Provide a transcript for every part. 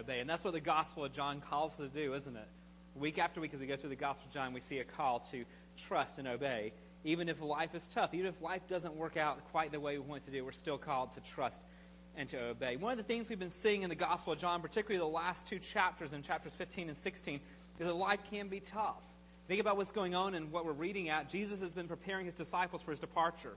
obey. And that's what the Gospel of John calls us to do, isn't it? Week after week, as we go through the Gospel of John, we see a call to trust and obey. Even if life is tough, even if life doesn't work out quite the way we want it to do, we're still called to trust and to obey. One of the things we've been seeing in the Gospel of John, particularly the last two chapters, in chapters 15 and 16, is that life can be tough. Think about what's going on and what we're reading at. Jesus has been preparing his disciples for his departure.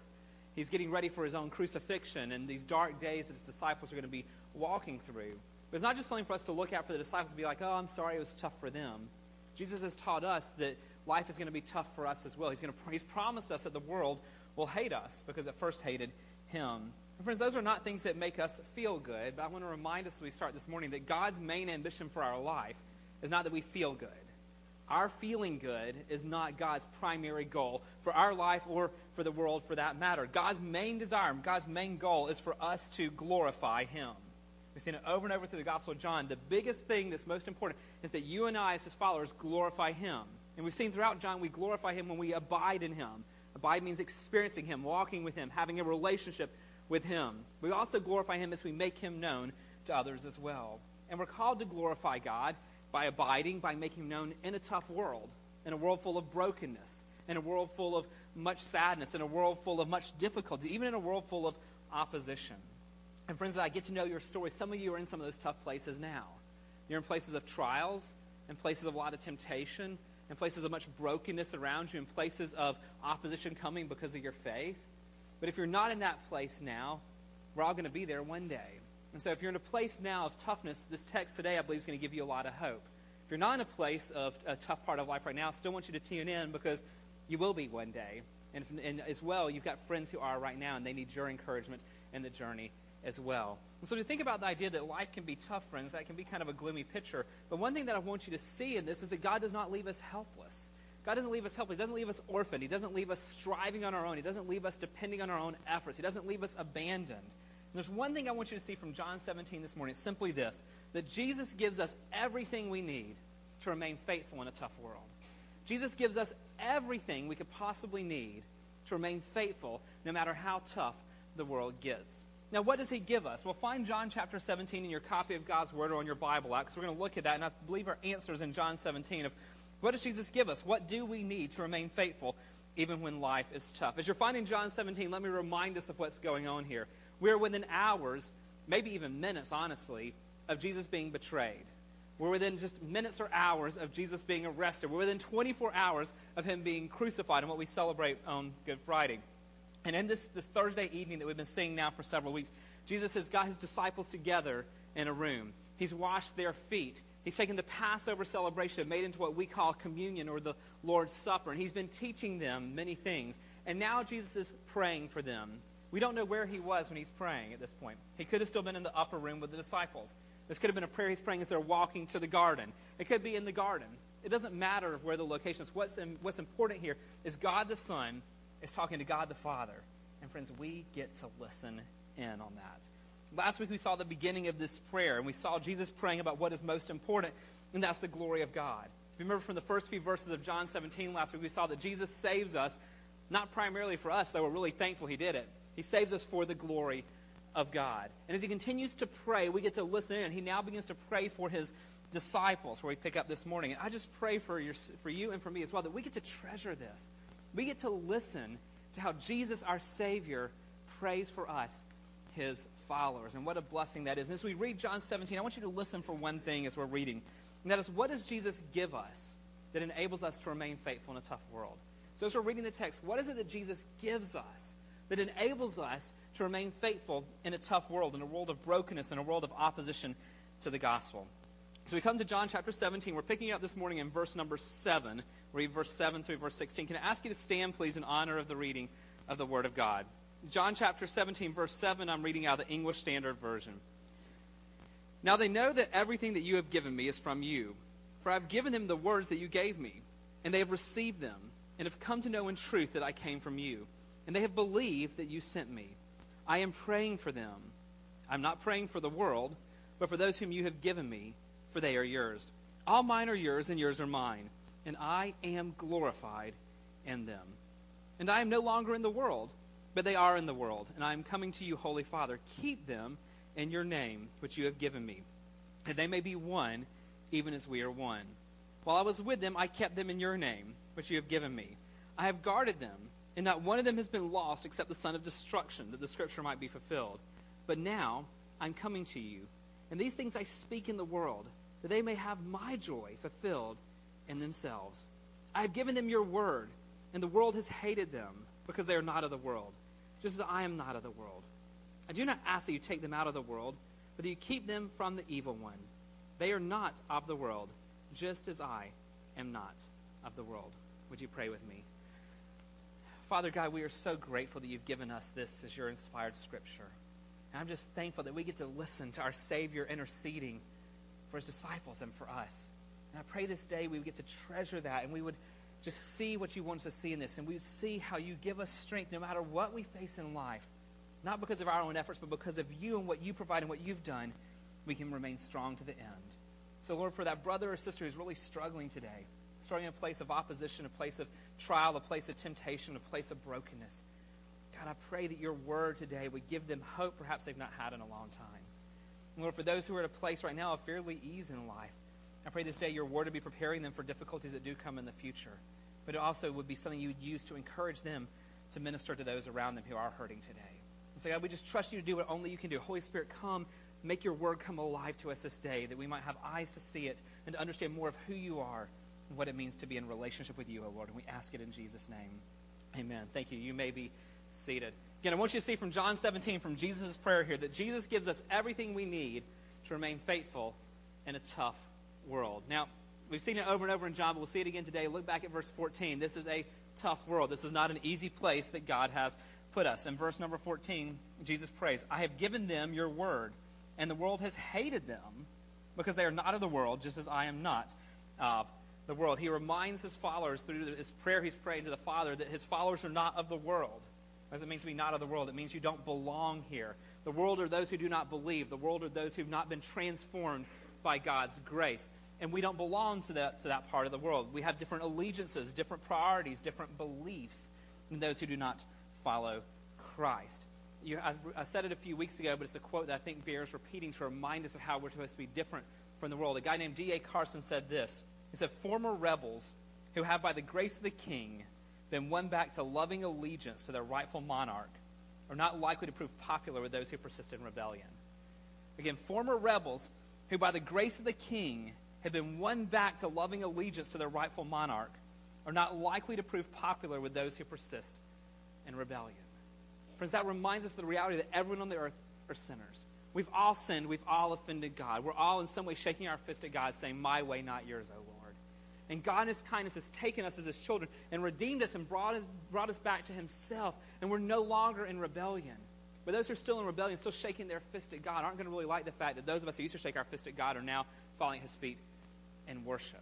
He's getting ready for his own crucifixion and these dark days that his disciples are going to be walking through. But it's not just something for us to look at for the disciples to be like, oh, I'm sorry it was tough for them. Jesus has taught us that life is going to be tough for us as well. He's, going to, he's promised us that the world will hate us because it first hated him. And friends, those are not things that make us feel good, but I want to remind us as we start this morning that God's main ambition for our life is not that we feel good. Our feeling good is not God's primary goal for our life or for the world for that matter. God's main desire, God's main goal is for us to glorify Him. We've seen it over and over through the Gospel of John. The biggest thing that's most important is that you and I, as His followers, glorify Him. And we've seen throughout John, we glorify Him when we abide in Him. Abide means experiencing Him, walking with Him, having a relationship with Him. We also glorify Him as we make Him known to others as well. And we're called to glorify God by abiding, by making Him known in a tough world, in a world full of brokenness, in a world full of much sadness, in a world full of much difficulty, even in a world full of opposition. And friends, I get to know your story. Some of you are in some of those tough places now. You're in places of trials, in places of a lot of temptation, in places of much brokenness around you, in places of opposition coming because of your faith. But if you're not in that place now, we're all going to be there one day. And so if you're in a place now of toughness, this text today, I believe, is going to give you a lot of hope. If you're not in a place of a tough part of life right now, I still want you to tune in because you will be one day. And, and as well, you've got friends who are right now, and they need your encouragement in the journey as well. And so to think about the idea that life can be tough, friends, that can be kind of a gloomy picture. But one thing that I want you to see in this is that God does not leave us helpless. God doesn't leave us helpless. He doesn't leave us orphaned. He doesn't leave us striving on our own. He doesn't leave us depending on our own efforts. He doesn't leave us abandoned. And there's one thing I want you to see from John 17 this morning. It's simply this that Jesus gives us everything we need to remain faithful in a tough world. Jesus gives us everything we could possibly need to remain faithful no matter how tough the world gets. Now, what does he give us? Well, find John chapter 17 in your copy of God's Word or on your Bible app, because we're going to look at that, and I believe our answer is in John 17 of what does Jesus give us? What do we need to remain faithful even when life is tough? As you're finding John 17, let me remind us of what's going on here. We're within hours, maybe even minutes, honestly, of Jesus being betrayed. We're within just minutes or hours of Jesus being arrested. We're within 24 hours of him being crucified and what we celebrate on Good Friday. And in this, this Thursday evening that we've been seeing now for several weeks, Jesus has got his disciples together in a room. He's washed their feet. He's taken the Passover celebration, made into what we call communion or the Lord's Supper, and he's been teaching them many things. And now Jesus is praying for them. We don't know where he was when he's praying at this point. He could have still been in the upper room with the disciples. This could have been a prayer he's praying as they're walking to the garden. It could be in the garden. It doesn't matter where the location is. What's, in, what's important here is God the Son is talking to God the Father. And friends, we get to listen in on that. Last week we saw the beginning of this prayer, and we saw Jesus praying about what is most important, and that's the glory of God. If you remember from the first few verses of John 17 last week, we saw that Jesus saves us, not primarily for us, though we're really thankful he did it. He saves us for the glory of God. And as he continues to pray, we get to listen in. He now begins to pray for his disciples, where we pick up this morning. And I just pray for, your, for you and for me as well that we get to treasure this we get to listen to how Jesus, our Savior, prays for us, his followers. And what a blessing that is. And as we read John 17, I want you to listen for one thing as we're reading. And that is, what does Jesus give us that enables us to remain faithful in a tough world? So as we're reading the text, what is it that Jesus gives us that enables us to remain faithful in a tough world, in a world of brokenness, in a world of opposition to the gospel? So we come to John chapter 17. We're picking up this morning in verse number 7. Read verse 7 through verse 16. Can I ask you to stand, please, in honor of the reading of the Word of God? John chapter 17, verse 7, I'm reading out the English Standard Version. Now they know that everything that you have given me is from you, for I have given them the words that you gave me, and they have received them, and have come to know in truth that I came from you, and they have believed that you sent me. I am praying for them. I'm not praying for the world, but for those whom you have given me for they are yours. All mine are yours, and yours are mine, and I am glorified in them. And I am no longer in the world, but they are in the world, and I am coming to you, Holy Father. Keep them in your name, which you have given me, that they may be one, even as we are one. While I was with them, I kept them in your name, which you have given me. I have guarded them, and not one of them has been lost except the son of destruction, that the scripture might be fulfilled. But now I'm coming to you, and these things I speak in the world, that they may have my joy fulfilled in themselves. I have given them your word, and the world has hated them, because they are not of the world, just as I am not of the world. I do not ask that you take them out of the world, but that you keep them from the evil one. They are not of the world, just as I am not of the world. Would you pray with me? Father God, we are so grateful that you've given us this as your inspired scripture. And I'm just thankful that we get to listen to our Savior interceding for his disciples and for us. And I pray this day we would get to treasure that and we would just see what you want us to see in this. And we would see how you give us strength no matter what we face in life. Not because of our own efforts, but because of you and what you provide and what you've done, we can remain strong to the end. So, Lord, for that brother or sister who's really struggling today, struggling in a place of opposition, a place of trial, a place of temptation, a place of brokenness, God, I pray that your word today would give them hope perhaps they've not had in a long time. Lord, for those who are at a place right now of fairly ease in life, I pray this day your word would be preparing them for difficulties that do come in the future. But it also would be something you would use to encourage them to minister to those around them who are hurting today. And so, God, we just trust you to do what only you can do. Holy Spirit, come, make your word come alive to us this day, that we might have eyes to see it and to understand more of who you are and what it means to be in relationship with you, O Lord. And we ask it in Jesus' name. Amen. Thank you. You may be seated. Again, I want you to see from John 17, from Jesus' prayer here, that Jesus gives us everything we need to remain faithful in a tough world. Now, we've seen it over and over in John, but we'll see it again today. Look back at verse 14. This is a tough world. This is not an easy place that God has put us. In verse number 14, Jesus prays, I have given them your word, and the world has hated them because they are not of the world, just as I am not of the world. He reminds his followers through this prayer he's praying to the Father that his followers are not of the world. What does it mean to be not of the world? It means you don't belong here. The world are those who do not believe. The world are those who've not been transformed by God's grace. And we don't belong to that, to that part of the world. We have different allegiances, different priorities, different beliefs than those who do not follow Christ. You, I, I said it a few weeks ago, but it's a quote that I think bears repeating to remind us of how we're supposed to be different from the world. A guy named D.A. Carson said this He said, Former rebels who have, by the grace of the king, been won back to loving allegiance to their rightful monarch are not likely to prove popular with those who persist in rebellion. Again, former rebels who, by the grace of the king, have been won back to loving allegiance to their rightful monarch are not likely to prove popular with those who persist in rebellion. Friends, that reminds us of the reality that everyone on the earth are sinners. We've all sinned. We've all offended God. We're all in some way shaking our fist at God, saying, My way, not yours, O Lord. And God, in His kindness, has taken us as His children and redeemed us and brought us, brought us back to Himself. And we're no longer in rebellion. But those who are still in rebellion, still shaking their fist at God, aren't going to really like the fact that those of us who used to shake our fist at God are now falling at His feet in worship.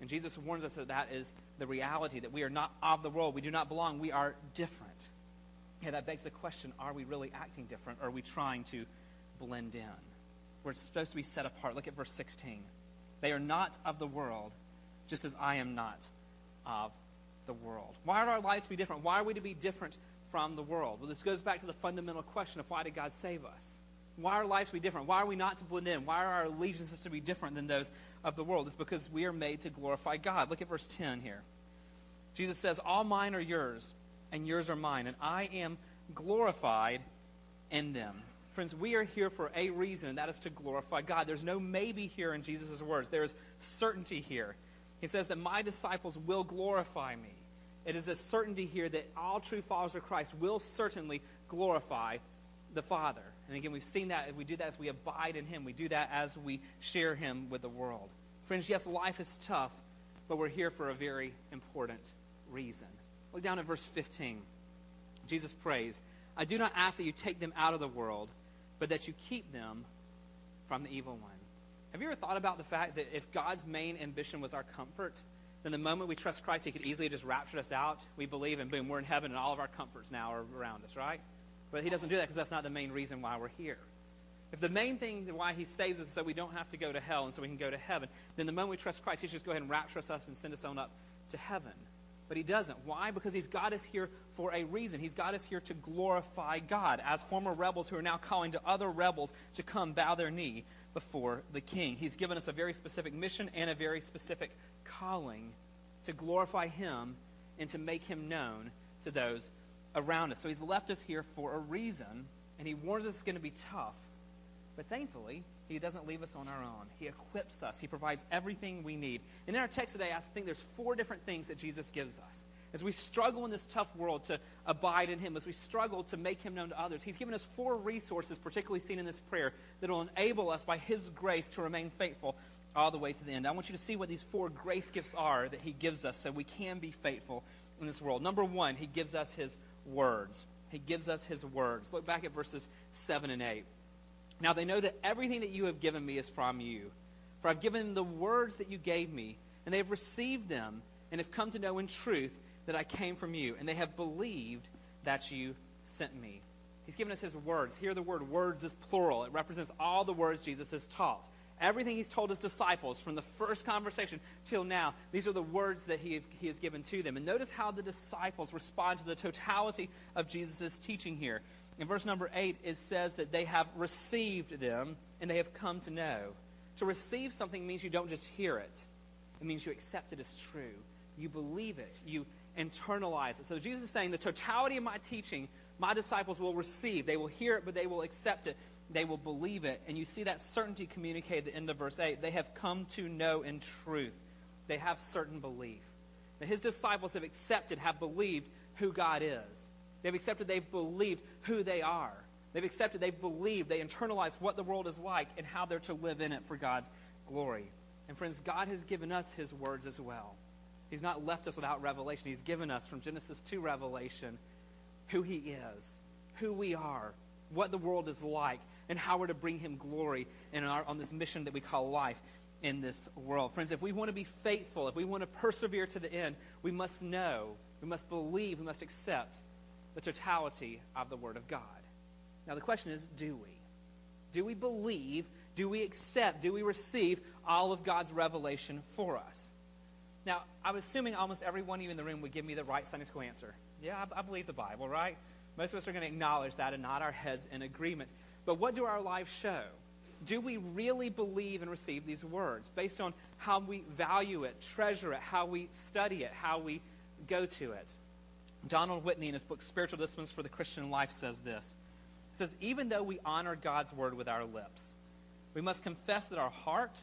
And Jesus warns us that that is the reality, that we are not of the world. We do not belong. We are different. Yeah, that begs the question are we really acting different? Or are we trying to blend in? We're supposed to be set apart. Look at verse 16. They are not of the world, just as I am not of the world. Why are our lives to be different? Why are we to be different from the world? Well, this goes back to the fundamental question of why did God save us? Why are lives to be different? Why are we not to blend in? Why are our allegiances to be different than those of the world? It's because we are made to glorify God. Look at verse 10 here. Jesus says, All mine are yours, and yours are mine, and I am glorified in them. Friends, we are here for a reason, and that is to glorify God. There's no maybe here in Jesus' words, there is certainty here. He says that my disciples will glorify me. It is a certainty here that all true followers of Christ will certainly glorify the Father. And again, we've seen that. We do that as we abide in Him. We do that as we share Him with the world. Friends, yes, life is tough, but we're here for a very important reason. Look down at verse 15. Jesus prays, I do not ask that you take them out of the world, but that you keep them from the evil one. Have you ever thought about the fact that if God's main ambition was our comfort, then the moment we trust Christ, He could easily just rapture us out. We believe, and boom, we're in heaven, and all of our comforts now are around us, right? But He doesn't do that because that's not the main reason why we're here. If the main thing why He saves us is so we don't have to go to hell and so we can go to heaven, then the moment we trust Christ, He just go ahead and rapture us up and send us on up to heaven. But he doesn't. Why? Because he's got us here for a reason. He's got us here to glorify God as former rebels who are now calling to other rebels to come bow their knee before the king. He's given us a very specific mission and a very specific calling to glorify him and to make him known to those around us. So he's left us here for a reason, and he warns us it's going to be tough. But thankfully, he doesn't leave us on our own. He equips us. He provides everything we need. And in our text today, I think there's four different things that Jesus gives us. As we struggle in this tough world to abide in Him, as we struggle to make Him known to others, He's given us four resources, particularly seen in this prayer, that will enable us by His grace to remain faithful all the way to the end. I want you to see what these four grace gifts are that He gives us so we can be faithful in this world. Number one, He gives us His words. He gives us His words. Look back at verses 7 and 8. Now they know that everything that you have given me is from you. For I've given them the words that you gave me, and they have received them, and have come to know in truth that I came from you, and they have believed that you sent me. He's given us his words. Here, the word words is plural, it represents all the words Jesus has taught. Everything he's told his disciples from the first conversation till now, these are the words that he, he has given to them. And notice how the disciples respond to the totality of Jesus' teaching here. In verse number 8, it says that they have received them and they have come to know. To receive something means you don't just hear it, it means you accept it as true. You believe it. You internalize it. So Jesus is saying the totality of my teaching, my disciples will receive. They will hear it, but they will accept it they will believe it. And you see that certainty communicated at the end of verse 8. They have come to know in truth. They have certain belief. Now, his disciples have accepted, have believed who God is. They've accepted, they've believed who they are. They've accepted, they've believed, they internalized what the world is like and how they're to live in it for God's glory. And friends, God has given us his words as well. He's not left us without revelation. He's given us from Genesis to Revelation who he is, who we are, what the world is like, and how we're to bring him glory in our, on this mission that we call life in this world. Friends, if we want to be faithful, if we want to persevere to the end, we must know, we must believe, we must accept the totality of the Word of God. Now, the question is do we? Do we believe? Do we accept? Do we receive all of God's revelation for us? Now, I'm assuming almost every one of you in the room would give me the right Sunday school answer. Yeah, I, I believe the Bible, right? Most of us are going to acknowledge that and nod our heads in agreement. But what do our lives show? Do we really believe and receive these words based on how we value it, treasure it, how we study it, how we go to it? Donald Whitney, in his book Spiritual Disciplines for the Christian Life, says this. He says, Even though we honor God's word with our lips, we must confess that our heart,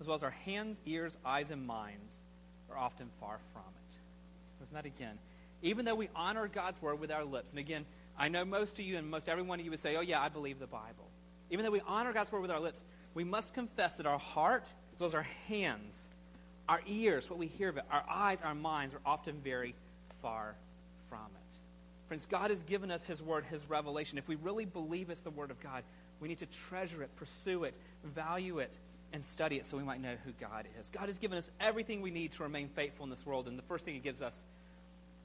as well as our hands, ears, eyes, and minds, are often far from it. Listen that again. Even though we honor God's word with our lips, and again, I know most of you and most everyone of you would say, oh, yeah, I believe the Bible. Even though we honor God's word with our lips, we must confess that our heart, as well as our hands, our ears, what we hear of it, our eyes, our minds are often very far. Friends, God has given us His word, His revelation. If we really believe it's the word of God, we need to treasure it, pursue it, value it, and study it so we might know who God is. God has given us everything we need to remain faithful in this world, and the first thing He gives us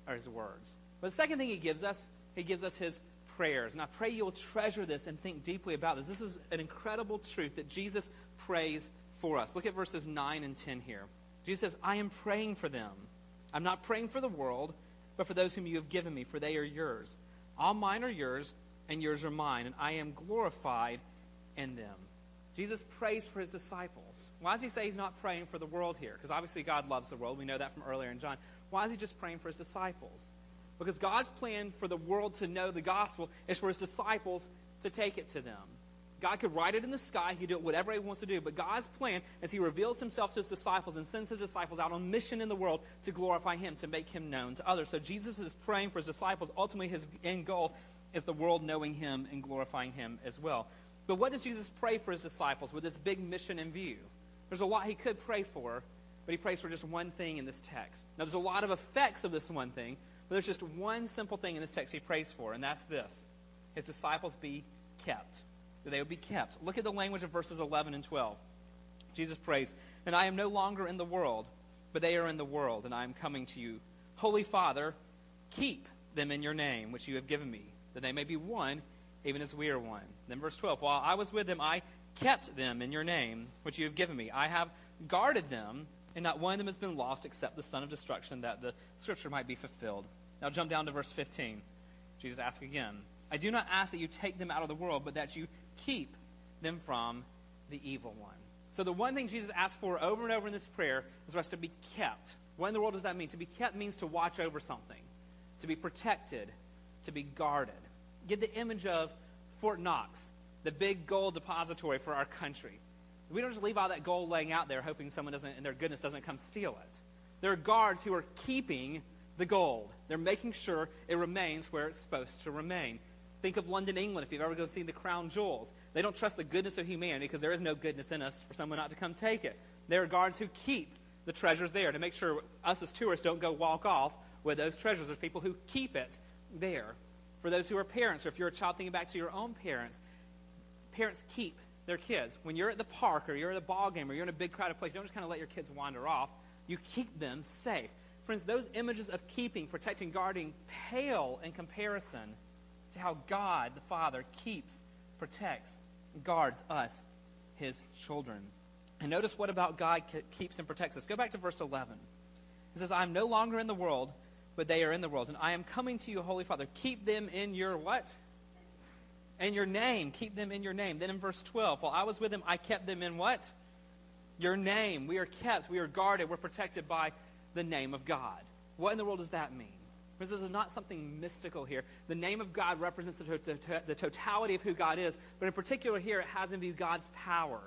are His words. But the second thing He gives us he gives us his prayers. And I pray you'll treasure this and think deeply about this. This is an incredible truth that Jesus prays for us. Look at verses 9 and 10 here. Jesus says, I am praying for them. I'm not praying for the world, but for those whom you have given me, for they are yours. All mine are yours, and yours are mine, and I am glorified in them. Jesus prays for his disciples. Why does he say he's not praying for the world here? Because obviously God loves the world. We know that from earlier in John. Why is he just praying for his disciples? Because God's plan for the world to know the gospel is for his disciples to take it to them. God could write it in the sky. He could do whatever he wants to do. But God's plan is he reveals himself to his disciples and sends his disciples out on mission in the world to glorify him, to make him known to others. So Jesus is praying for his disciples. Ultimately, his end goal is the world knowing him and glorifying him as well. But what does Jesus pray for his disciples with this big mission in view? There's a lot he could pray for, but he prays for just one thing in this text. Now, there's a lot of effects of this one thing, but there's just one simple thing in this text he prays for, and that's this his disciples be kept. That they would be kept. Look at the language of verses 11 and 12. Jesus prays, And I am no longer in the world, but they are in the world, and I am coming to you. Holy Father, keep them in your name, which you have given me, that they may be one, even as we are one. Then verse 12, While I was with them, I kept them in your name, which you have given me. I have guarded them and not one of them has been lost except the son of destruction, that the scripture might be fulfilled. Now jump down to verse 15. Jesus asks again, I do not ask that you take them out of the world, but that you keep them from the evil one. So the one thing Jesus asks for over and over in this prayer is for us to be kept. What in the world does that mean? To be kept means to watch over something, to be protected, to be guarded. Get the image of Fort Knox, the big gold depository for our country. We don't just leave all that gold laying out there hoping someone doesn't, in their goodness, doesn't come steal it. There are guards who are keeping the gold. They're making sure it remains where it's supposed to remain. Think of London, England, if you've ever gone see the crown jewels. They don't trust the goodness of humanity because there is no goodness in us for someone not to come take it. There are guards who keep the treasures there to make sure us as tourists don't go walk off with those treasures. There's people who keep it there. For those who are parents, or if you're a child thinking back to your own parents, parents keep their kids. When you're at the park or you're at a ball game or you're in a big crowded place, you don't just kind of let your kids wander off. You keep them safe. Friends, those images of keeping, protecting, guarding pale in comparison to how God the Father keeps, protects, guards us, his children. And notice what about God keeps and protects us. Go back to verse 11. It says, I am no longer in the world, but they are in the world. And I am coming to you, Holy Father. Keep them in your what? In your name. Keep them in your name. Then in verse 12, while I was with them, I kept them in what? Your name. We are kept, we are guarded, we're protected by the name of God. What in the world does that mean? Because this is not something mystical here. The name of God represents the, to- the totality of who God is, but in particular here, it has in view God's power.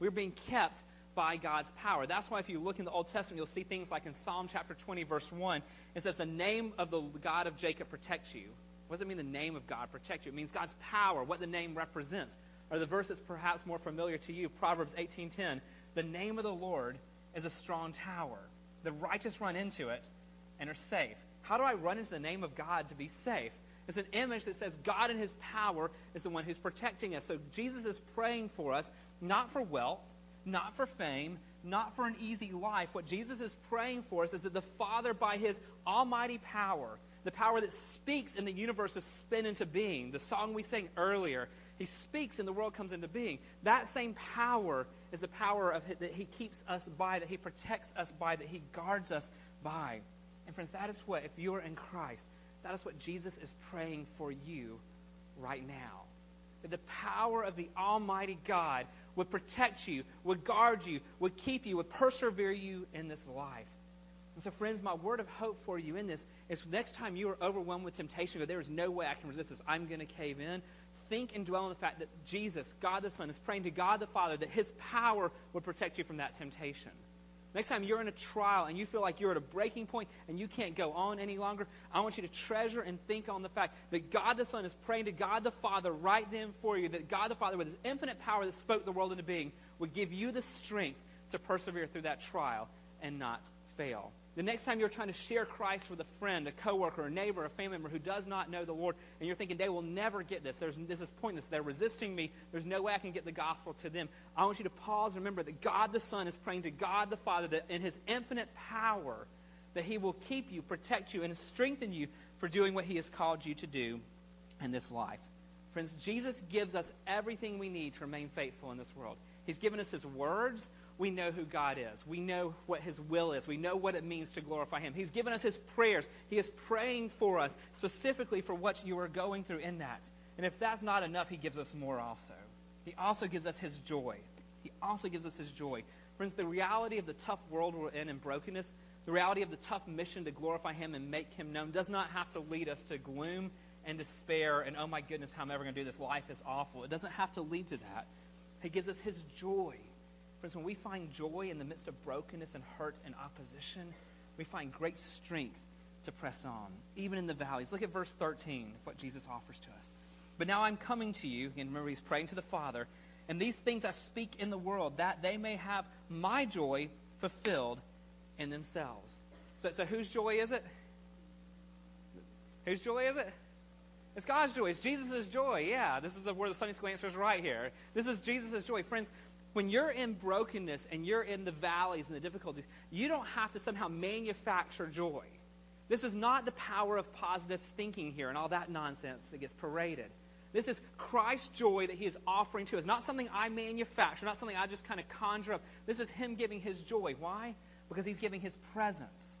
We're being kept by God's power. That's why if you look in the Old Testament, you'll see things like in Psalm chapter 20, verse 1, it says, The name of the God of Jacob protects you. What does it mean the name of God protects you? It means God's power, what the name represents. Or the verse that's perhaps more familiar to you, Proverbs 18.10, The name of the Lord is a strong tower. The righteous run into it and are safe. How do I run into the name of God to be safe? It's an image that says God in his power is the one who's protecting us. So Jesus is praying for us, not for wealth, not for fame, not for an easy life. What Jesus is praying for us is that the Father, by his almighty power, the power that speaks and the universe is spin into being, the song we sang earlier, he speaks and the world comes into being. That same power is the power of that he keeps us by, that he protects us by, that he guards us by. And friends, that is what, if you're in Christ, that is what Jesus is praying for you right now. That the power of the Almighty God would protect you, would guard you, would keep you, would persevere you in this life. And so, friends, my word of hope for you in this is next time you are overwhelmed with temptation, there is no way I can resist this, I'm going to cave in. Think and dwell on the fact that Jesus, God the Son, is praying to God the Father that his power would protect you from that temptation. Next time you're in a trial and you feel like you're at a breaking point and you can't go on any longer, I want you to treasure and think on the fact that God the Son is praying to God the Father right then for you, that God the Father, with his infinite power that spoke the world into being, would give you the strength to persevere through that trial and not fail. The next time you're trying to share Christ with a friend, a coworker, a neighbor, a family member who does not know the Lord, and you're thinking they will never get this. There's, this is pointless. They're resisting me. There's no way I can get the gospel to them. I want you to pause and remember that God the Son is praying to God the Father that in His infinite power, that He will keep you, protect you, and strengthen you for doing what He has called you to do in this life. Friends, Jesus gives us everything we need to remain faithful in this world. He's given us His words we know who God is. We know what His will is. We know what it means to glorify Him. He's given us His prayers. He is praying for us specifically for what you are going through in that. And if that's not enough, He gives us more also. He also gives us His joy. He also gives us His joy. Friends, the reality of the tough world we're in and brokenness, the reality of the tough mission to glorify Him and make Him known does not have to lead us to gloom and despair and, oh my goodness, how am I ever going to do this? Life is awful. It doesn't have to lead to that. He gives us His joy. Friends, when we find joy in the midst of brokenness and hurt and opposition, we find great strength to press on, even in the valleys. Look at verse 13 of what Jesus offers to us. But now I'm coming to you, and remember, he's praying to the Father, and these things I speak in the world, that they may have my joy fulfilled in themselves. So, so whose joy is it? Whose joy is it? It's God's joy. It's Jesus' joy. Yeah, this is where the Sunday school answer is right here. This is Jesus' joy. Friends, when you're in brokenness and you're in the valleys and the difficulties, you don't have to somehow manufacture joy. This is not the power of positive thinking here and all that nonsense that gets paraded. This is Christ's joy that he is offering to us. Not something I manufacture, not something I just kind of conjure up. This is him giving his joy. Why? Because he's giving his presence.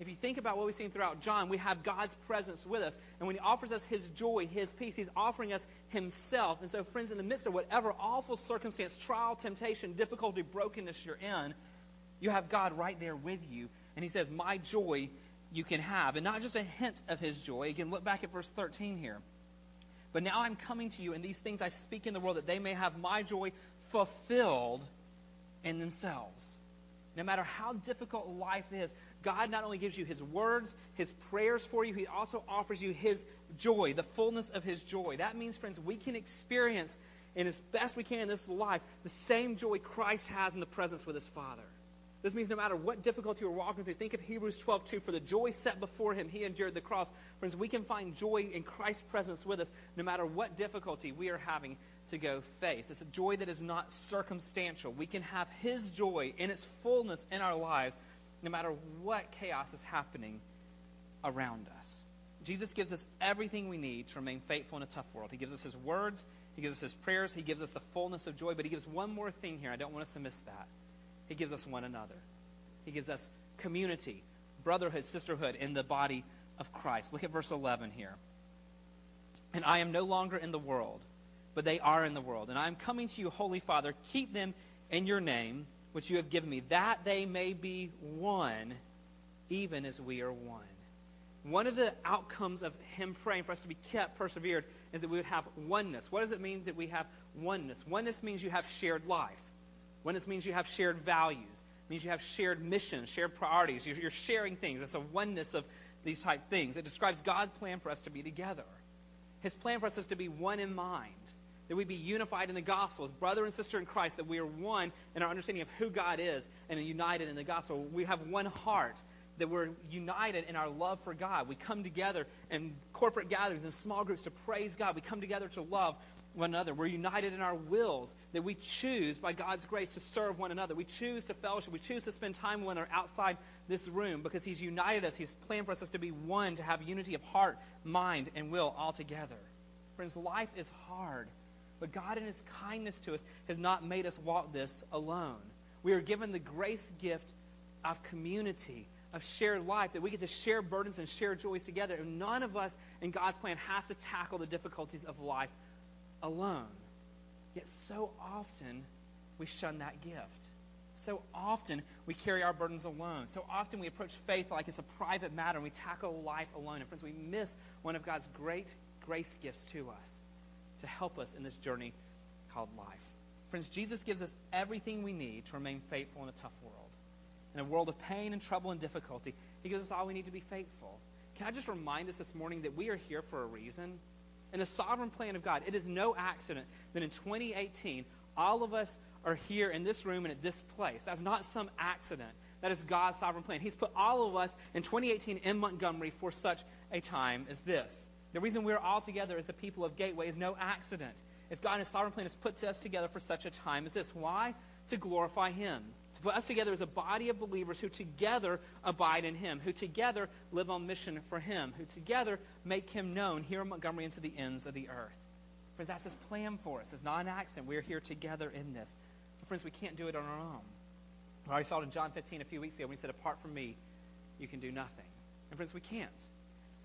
If you think about what we've seen throughout John, we have God's presence with us. And when he offers us his joy, his peace, he's offering us himself. And so, friends, in the midst of whatever awful circumstance, trial, temptation, difficulty, brokenness you're in, you have God right there with you. And he says, My joy you can have. And not just a hint of his joy. Again, look back at verse 13 here. But now I'm coming to you, and these things I speak in the world that they may have my joy fulfilled in themselves. No matter how difficult life is, God not only gives you His words, His prayers for you, He also offers you His joy, the fullness of His joy. That means, friends, we can experience, in as best we can in this life, the same joy Christ has in the presence with His Father. This means no matter what difficulty we're walking through, think of Hebrews 12, 2. For the joy set before him, he endured the cross. Friends, we can find joy in Christ's presence with us no matter what difficulty we are having to go face. It's a joy that is not circumstantial. We can have his joy in its fullness in our lives no matter what chaos is happening around us. Jesus gives us everything we need to remain faithful in a tough world. He gives us his words, he gives us his prayers, he gives us the fullness of joy, but he gives one more thing here. I don't want us to miss that. He gives us one another. He gives us community, brotherhood, sisterhood in the body of Christ. Look at verse 11 here. And I am no longer in the world, but they are in the world. And I am coming to you, Holy Father. Keep them in your name, which you have given me, that they may be one, even as we are one. One of the outcomes of him praying for us to be kept, persevered, is that we would have oneness. What does it mean that we have oneness? Oneness means you have shared life. Oneness means you have shared values. It means you have shared missions, shared priorities. You're, you're sharing things. It's a oneness of these type things. It describes God's plan for us to be together. His plan for us is to be one in mind that we be unified in the gospel as brother and sister in Christ, that we are one in our understanding of who God is and united in the gospel. We have one heart, that we're united in our love for God. We come together in corporate gatherings and small groups to praise God. We come together to love one another. We're united in our wills, that we choose by God's grace to serve one another. We choose to fellowship. We choose to spend time with one another outside this room because He's united us. He's planned for us to be one, to have unity of heart, mind, and will all together. Friends, life is hard. But God, in His kindness to us, has not made us walk this alone. We are given the grace gift of community, of shared life, that we get to share burdens and share joys together. And none of us in God's plan has to tackle the difficulties of life alone. Yet so often we shun that gift. So often we carry our burdens alone. So often we approach faith like it's a private matter and we tackle life alone. And friends, we miss one of God's great grace gifts to us to help us in this journey called life. Friends, Jesus gives us everything we need to remain faithful in a tough world. In a world of pain and trouble and difficulty, He gives us all we need to be faithful. Can I just remind us this morning that we are here for a reason? In the sovereign plan of God, it is no accident that in 2018, all of us are here in this room and at this place. That's not some accident. That is God's sovereign plan. He's put all of us in 2018 in Montgomery for such a time as this. The reason we're all together as the people of Gateway is no accident. It's God in His sovereign plan has put us together for such a time as this. Why? To glorify Him. To put us together as a body of believers who together abide in Him, who together live on mission for Him, who together make Him known here in Montgomery and to the ends of the earth. Friends, that's His plan for us. It's not an accident. We're here together in this. But friends, we can't do it on our own. I already saw it in John 15 a few weeks ago when He said, Apart from me, you can do nothing. And friends, we can't.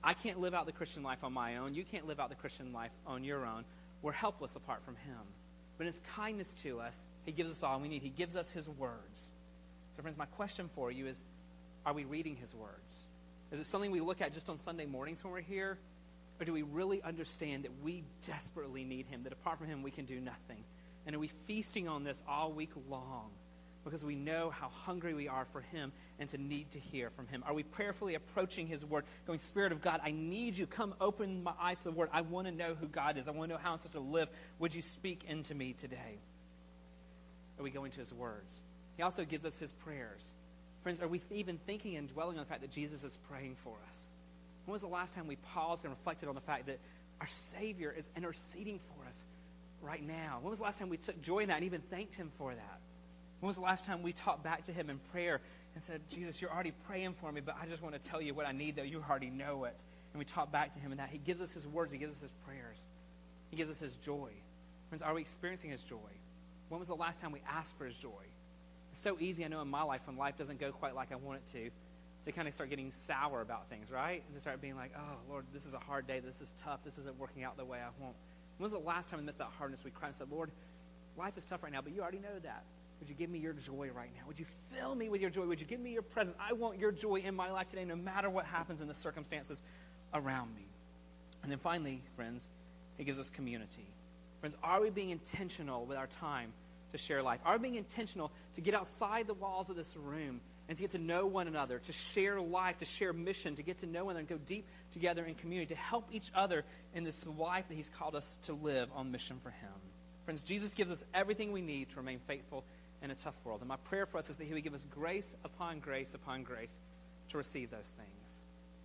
I can't live out the Christian life on my own. You can't live out the Christian life on your own. We're helpless apart from Him. But in His kindness to us, He gives us all we need. He gives us His words. So, friends, my question for you is are we reading His words? Is it something we look at just on Sunday mornings when we're here? Or do we really understand that we desperately need Him, that apart from Him we can do nothing? And are we feasting on this all week long? Because we know how hungry we are for Him and to need to hear from Him? Are we prayerfully approaching His Word, going, Spirit of God, I need you. Come open my eyes to the Word. I want to know who God is. I want to know how I'm supposed to live. Would you speak into me today? Are we going to His words? He also gives us His prayers. Friends, are we even thinking and dwelling on the fact that Jesus is praying for us? When was the last time we paused and reflected on the fact that our Savior is interceding for us right now? When was the last time we took joy in that and even thanked Him for that? When was the last time we talked back to him in prayer and said, Jesus, you're already praying for me, but I just want to tell you what I need, though. You already know it. And we talk back to him in that. He gives us his words, he gives us his prayers, he gives us his joy. Friends, are we experiencing his joy? When was the last time we asked for his joy? It's so easy, I know, in my life when life doesn't go quite like I want it to, to kind of start getting sour about things, right? And to start being like, oh, Lord, this is a hard day. This is tough. This isn't working out the way I want. When was the last time in the midst of that hardness we cried and said, Lord, life is tough right now, but you already know that. Would you give me your joy right now? Would you fill me with your joy? Would you give me your presence? I want your joy in my life today, no matter what happens in the circumstances around me. And then finally, friends, he gives us community. Friends, are we being intentional with our time to share life? Are we being intentional to get outside the walls of this room and to get to know one another, to share life, to share mission, to get to know one another and go deep together in community, to help each other in this life that He's called us to live on mission for Him? Friends, Jesus gives us everything we need to remain faithful in a tough world. And my prayer for us is that He would give us grace upon grace upon grace to receive those things,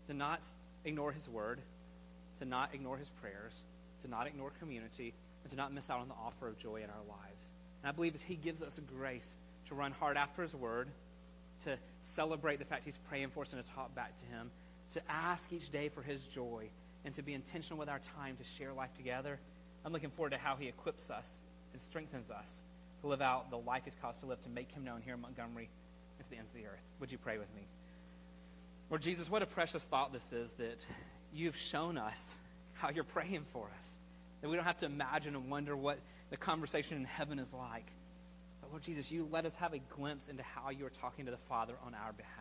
to not ignore His word, to not ignore His prayers, to not ignore community, and to not miss out on the offer of joy in our lives. And I believe as He gives us grace to run hard after His word, to celebrate the fact He's praying for us and to talk back to Him, to ask each day for His joy, and to be intentional with our time to share life together. I'm looking forward to how He equips us and strengthens us to live out the life He's called us to live, to make Him known here in Montgomery and to the ends of the earth. Would you pray with me? Lord Jesus, what a precious thought this is that you've shown us how you're praying for us. That we don't have to imagine and wonder what the conversation in heaven is like. But Lord Jesus, you let us have a glimpse into how you are talking to the Father on our behalf.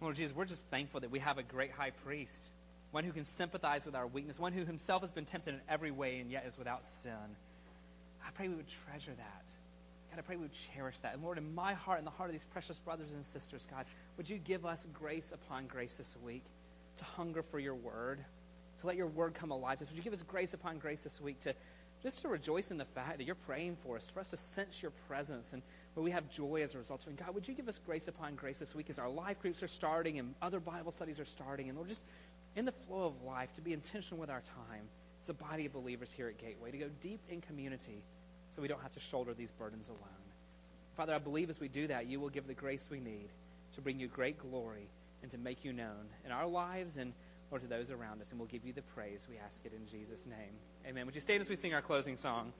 Lord Jesus, we're just thankful that we have a great high priest, one who can sympathize with our weakness, one who himself has been tempted in every way and yet is without sin. I pray we would treasure that. God, I pray we would cherish that. And Lord, in my heart and the heart of these precious brothers and sisters, God, would you give us grace upon grace this week to hunger for your word, to let your word come alive to us? Would you give us grace upon grace this week to just to rejoice in the fact that you're praying for us, for us to sense your presence and where we have joy as a result of it. And God, would you give us grace upon grace this week as our life groups are starting and other Bible studies are starting, and Lord, just in the flow of life, to be intentional with our time as a body of believers here at Gateway, to go deep in community so we don't have to shoulder these burdens alone. Father, I believe as we do that, you will give the grace we need to bring you great glory and to make you known in our lives and, Lord, to those around us. And we'll give you the praise. We ask it in Jesus' name. Amen. Would you stand as we sing our closing song?